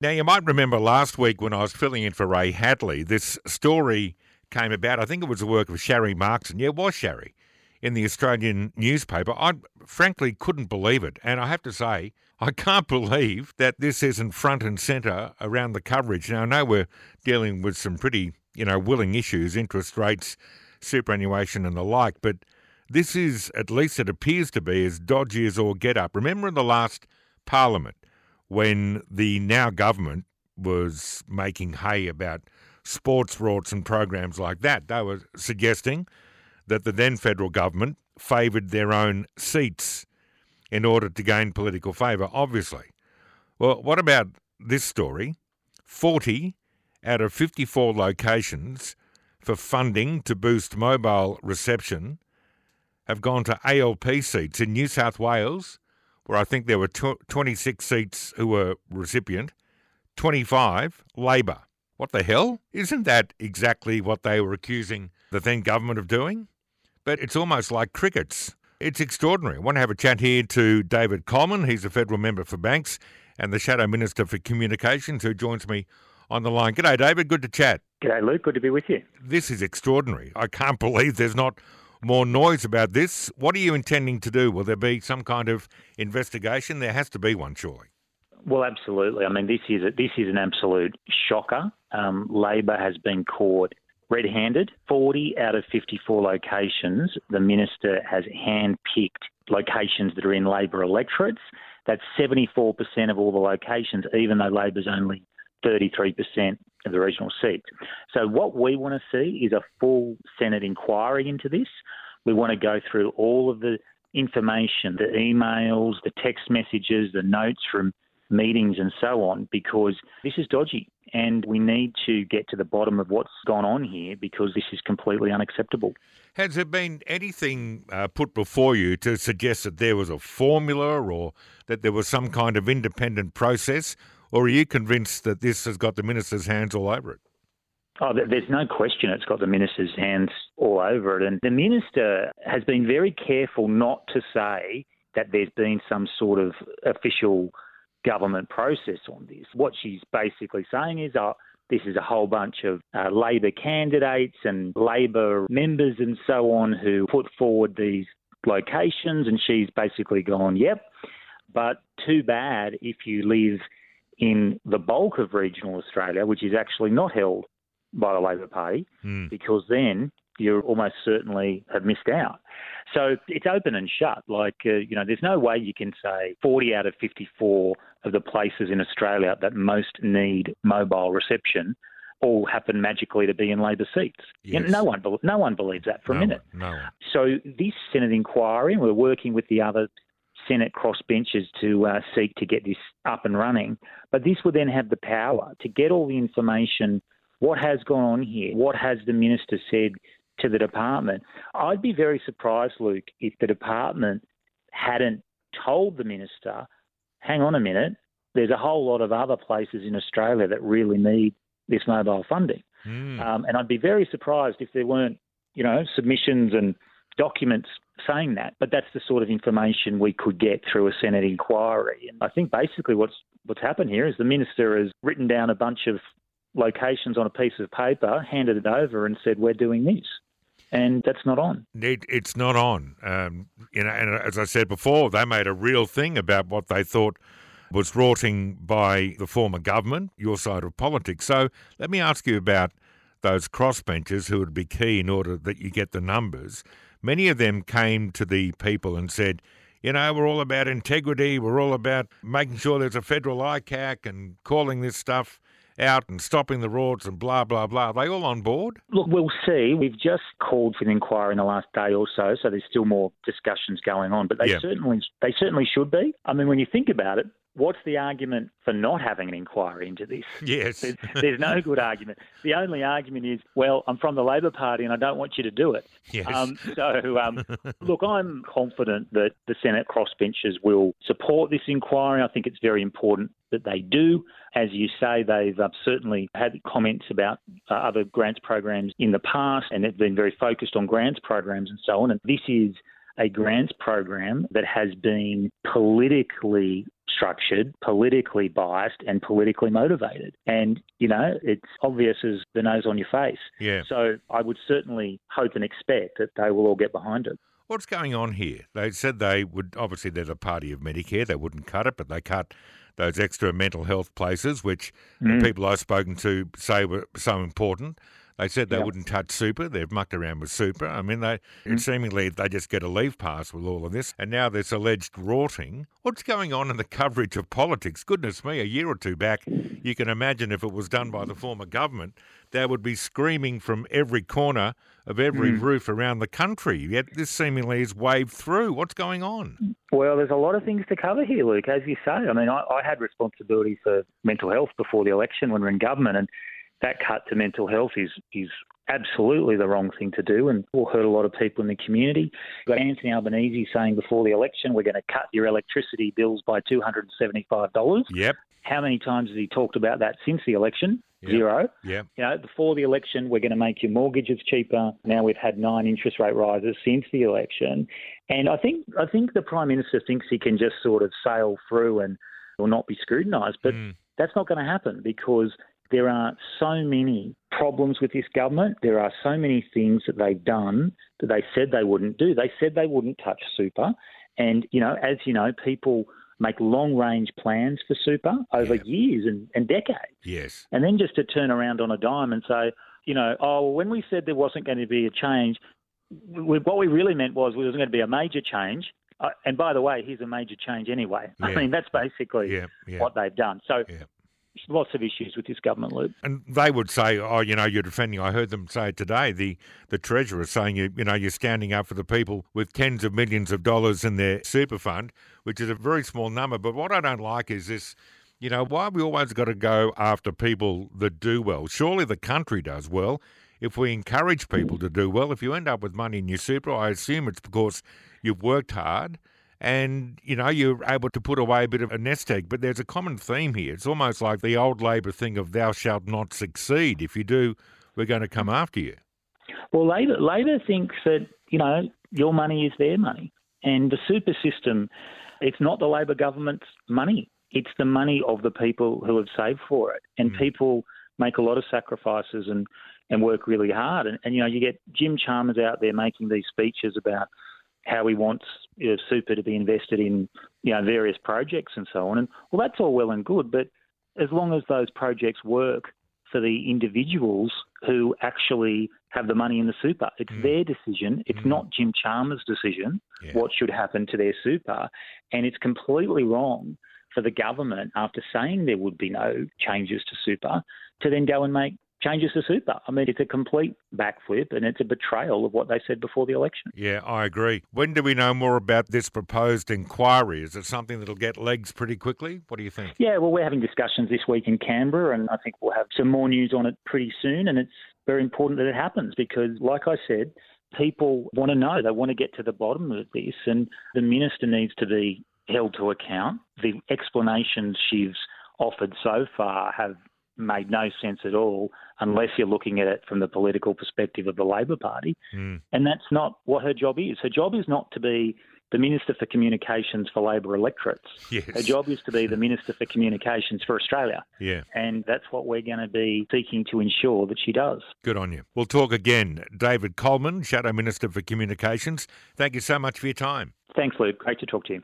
Now, you might remember last week when I was filling in for Ray Hadley, this story came about. I think it was the work of Sharri Markson. Yeah, it was Sharri in the Australian newspaper. I frankly couldn't believe it. And I have to say, I can't believe that this isn't front and centre around the coverage. Now, I know we're dealing with some pretty, you know, willing issues, interest rates, superannuation, and the like, but this is, at least it appears to be, as dodgy as all get up. Remember in the last parliament when the now government was making hay about sports rorts and programs like that, they were suggesting that the then federal government favoured their own seats in order to gain political favour, obviously. Well, what about this story? 40 out of 54 locations for funding to boost mobile reception have gone to ALP seats in New South Wales, where I think there were tw- 26 seats who were recipient, 25 Labor. What the hell? Isn't that exactly what they were accusing the then government of doing? But it's almost like crickets. It's extraordinary. I want to have a chat here to David Coleman. He's a federal member for Banks and the Shadow Minister for Communications, who joins me on the line. G'day, David. Good to chat. G'day, Luke. Good to be with you. This is extraordinary. I can't believe there's not more noise about this. What are you intending to do? Will there be some kind of investigation? There has to be one, surely. Well, absolutely. I mean, this is a, this is an absolute shocker. Um, Labor has been caught red-handed. 40 out of 54 locations, the minister has hand-picked locations that are in Labor electorates. That's 74% of all the locations, even though Labor's only 33% of the regional seats. So, what we want to see is a full Senate inquiry into this. We want to go through all of the information, the emails, the text messages, the notes from meetings and so on, because this is dodgy. And we need to get to the bottom of what's gone on here because this is completely unacceptable. Has there been anything uh, put before you to suggest that there was a formula or that there was some kind of independent process? Or are you convinced that this has got the minister's hands all over it? Oh, there's no question it's got the minister's hands all over it. And the minister has been very careful not to say that there's been some sort of official government process on this. What she's basically saying is, oh, this is a whole bunch of uh, Labor candidates and Labor members and so on who put forward these locations, and she's basically gone, yep, but too bad if you live in the bulk of regional Australia, which is actually not held by the Labor Party, mm. because then you almost certainly have missed out. So it's open and shut. Like, uh, you know, there's no way you can say 40 out of 54 of the places in Australia that most need mobile reception all happen magically to be in Labor seats. Yes. You know, no one, no one believes that for no a minute. One, no one. So this Senate inquiry, and we're working with the other Senate crossbenchers to uh, seek to get this up and running. But this would then have the power to get all the information what has gone on here, what has the minister said to the department. I'd be very surprised, Luke, if the department hadn't told the minister, hang on a minute, there's a whole lot of other places in Australia that really need this mobile funding. Mm. Um, and I'd be very surprised if there weren't, you know, submissions and documents saying that, but that's the sort of information we could get through a Senate inquiry. And I think basically what's what's happened here is the minister has written down a bunch of locations on a piece of paper, handed it over, and said, "We're doing this." And that's not on. It, it's not on. Um, you know, and as I said before, they made a real thing about what they thought was rorting by the former government, your side of politics. So let me ask you about those crossbenchers who would be key in order that you get the numbers. Many of them came to the people and said, you know, we're all about integrity, we're all about making sure there's a federal ICAC and calling this stuff out and stopping the rorts and blah, blah, blah. Are they all on board? Look, we'll see. We've just called for an inquiry in the last day or so, so there's still more discussions going on, but they yeah. certainly they certainly should be. I mean, when you think about it, what's the argument for not having an inquiry into this? Yes. There's, there's, no good argument. The only argument is, well, I'm from the Labor Party and I don't want you to do it. Yes. Um, so, um, look, I'm confident that the Senate crossbenchers will support this inquiry. I think it's very important that they do. As you say, they've uh, certainly had comments about uh, other grants programs in the past and they've been very focused on grants programs and so on. And this is a grants program that has been politically structured, politically biased, and politically motivated. And, you know, it's obvious as the nose on your face. Yeah. So I would certainly hope and expect that they will all get behind it. What's going on here? They said they would, obviously, they're the party of Medicare. They wouldn't cut it, but they cut those extra mental health places, which mm. the people I've spoken to say were so important. They said they wouldn't touch super. They've mucked around with super. I mean, they mm-hmm. seemingly they just get a leave pass with all of this. And now this alleged rorting. What's going on in the coverage of politics? Goodness me, a year or two back, you can imagine if it was done by the former government, they would be screaming from every corner of every mm. roof around the country. Yet this seemingly is waved through. What's going on? Well, there's a lot of things to cover here, Luke. As you say, I mean, I, I had responsibility for mental health before the election when we are in government, and that cut to mental health is is absolutely the wrong thing to do and will hurt a lot of people in the community. We've got Anthony Albanese saying before the election we're going to cut your electricity bills by $275. Yep. How many times has he talked about that since the election? Yep. Zero. Yeah. You know, before the election, we're going to make your mortgages cheaper. Now we've had nine interest rate rises since the election, and I think I think the prime minister thinks he can just sort of sail through and will not be scrutinised, but mm. that's not going to happen because there are so many problems with this government. There are so many things that they've done that they said they wouldn't do. They said they wouldn't touch super. And, you know, as you know, people make long range plans for super over yeah. years and, and decades. Yes. And then just to turn around on a dime and say, you know, oh, well, when we said there wasn't going to be a change, we, what we really meant was there wasn't going to be a major change. Uh, and by the way, here's a major change anyway. Yeah. I mean, that's basically yeah, what they've done. So lots of issues with this government, Luke. And they would say, "Oh, you know, you're defending." I heard them say today. The the treasurer saying, "You you know, you're standing up for the people with tens of millions of dollars in their super fund, which is a very small number." But what I don't like is this. You know, why we always got to go after people that do well? Surely the country does well. If we encourage people to do well, if you end up with money in your super, I assume it's because you've worked hard and you know you're able to put away a bit of a nest egg. But there's a common theme here. It's almost like the old Labor thing of "Thou shalt not succeed." If you do, we're going to come after you. Well, Labor Labor thinks that you know your money is their money, and the super system. It's not the Labor government's money. It's the money of the people who have saved for it, and mm. people make a lot of sacrifices and and work really hard. And, and you know you get Jim Chalmers out there making these speeches about how he wants you know, super to be invested in you know various projects and so on. And well, that's all well and good, but as long as those projects work for the individuals who actually have the money in the super, it's mm. their decision. It's mm. not Jim Chalmers' decision yeah. what should happen to their super, and it's completely wrong for the government after saying there would be no changes to super to then go and make changes to super. I mean, it's a complete backflip and it's a betrayal of what they said before the election. Yeah, I agree. When do we know more about this proposed inquiry? Is it something that'll get legs pretty quickly? What do you think? Yeah, well, we're having discussions this week in Canberra and I think we'll have some more news on it pretty soon. And it's very important that it happens because, like I said, people want to know. They want to get to the bottom of this. And the minister needs to be held to account. The explanations she's offered so far have made no sense at all unless you're looking at it from the political perspective of the Labor Party. Mm. And that's not what her job is. Her job is not to be the Minister for Communications for Labor electorates. Yes. Her job is to be the Minister for Communications for Australia. Yeah. And that's what we're going to be seeking to ensure that she does. Good on you. We'll talk again. David Coleman, Shadow Minister for Communications, thank you so much for your time. Thanks, Luke. Great to talk to you.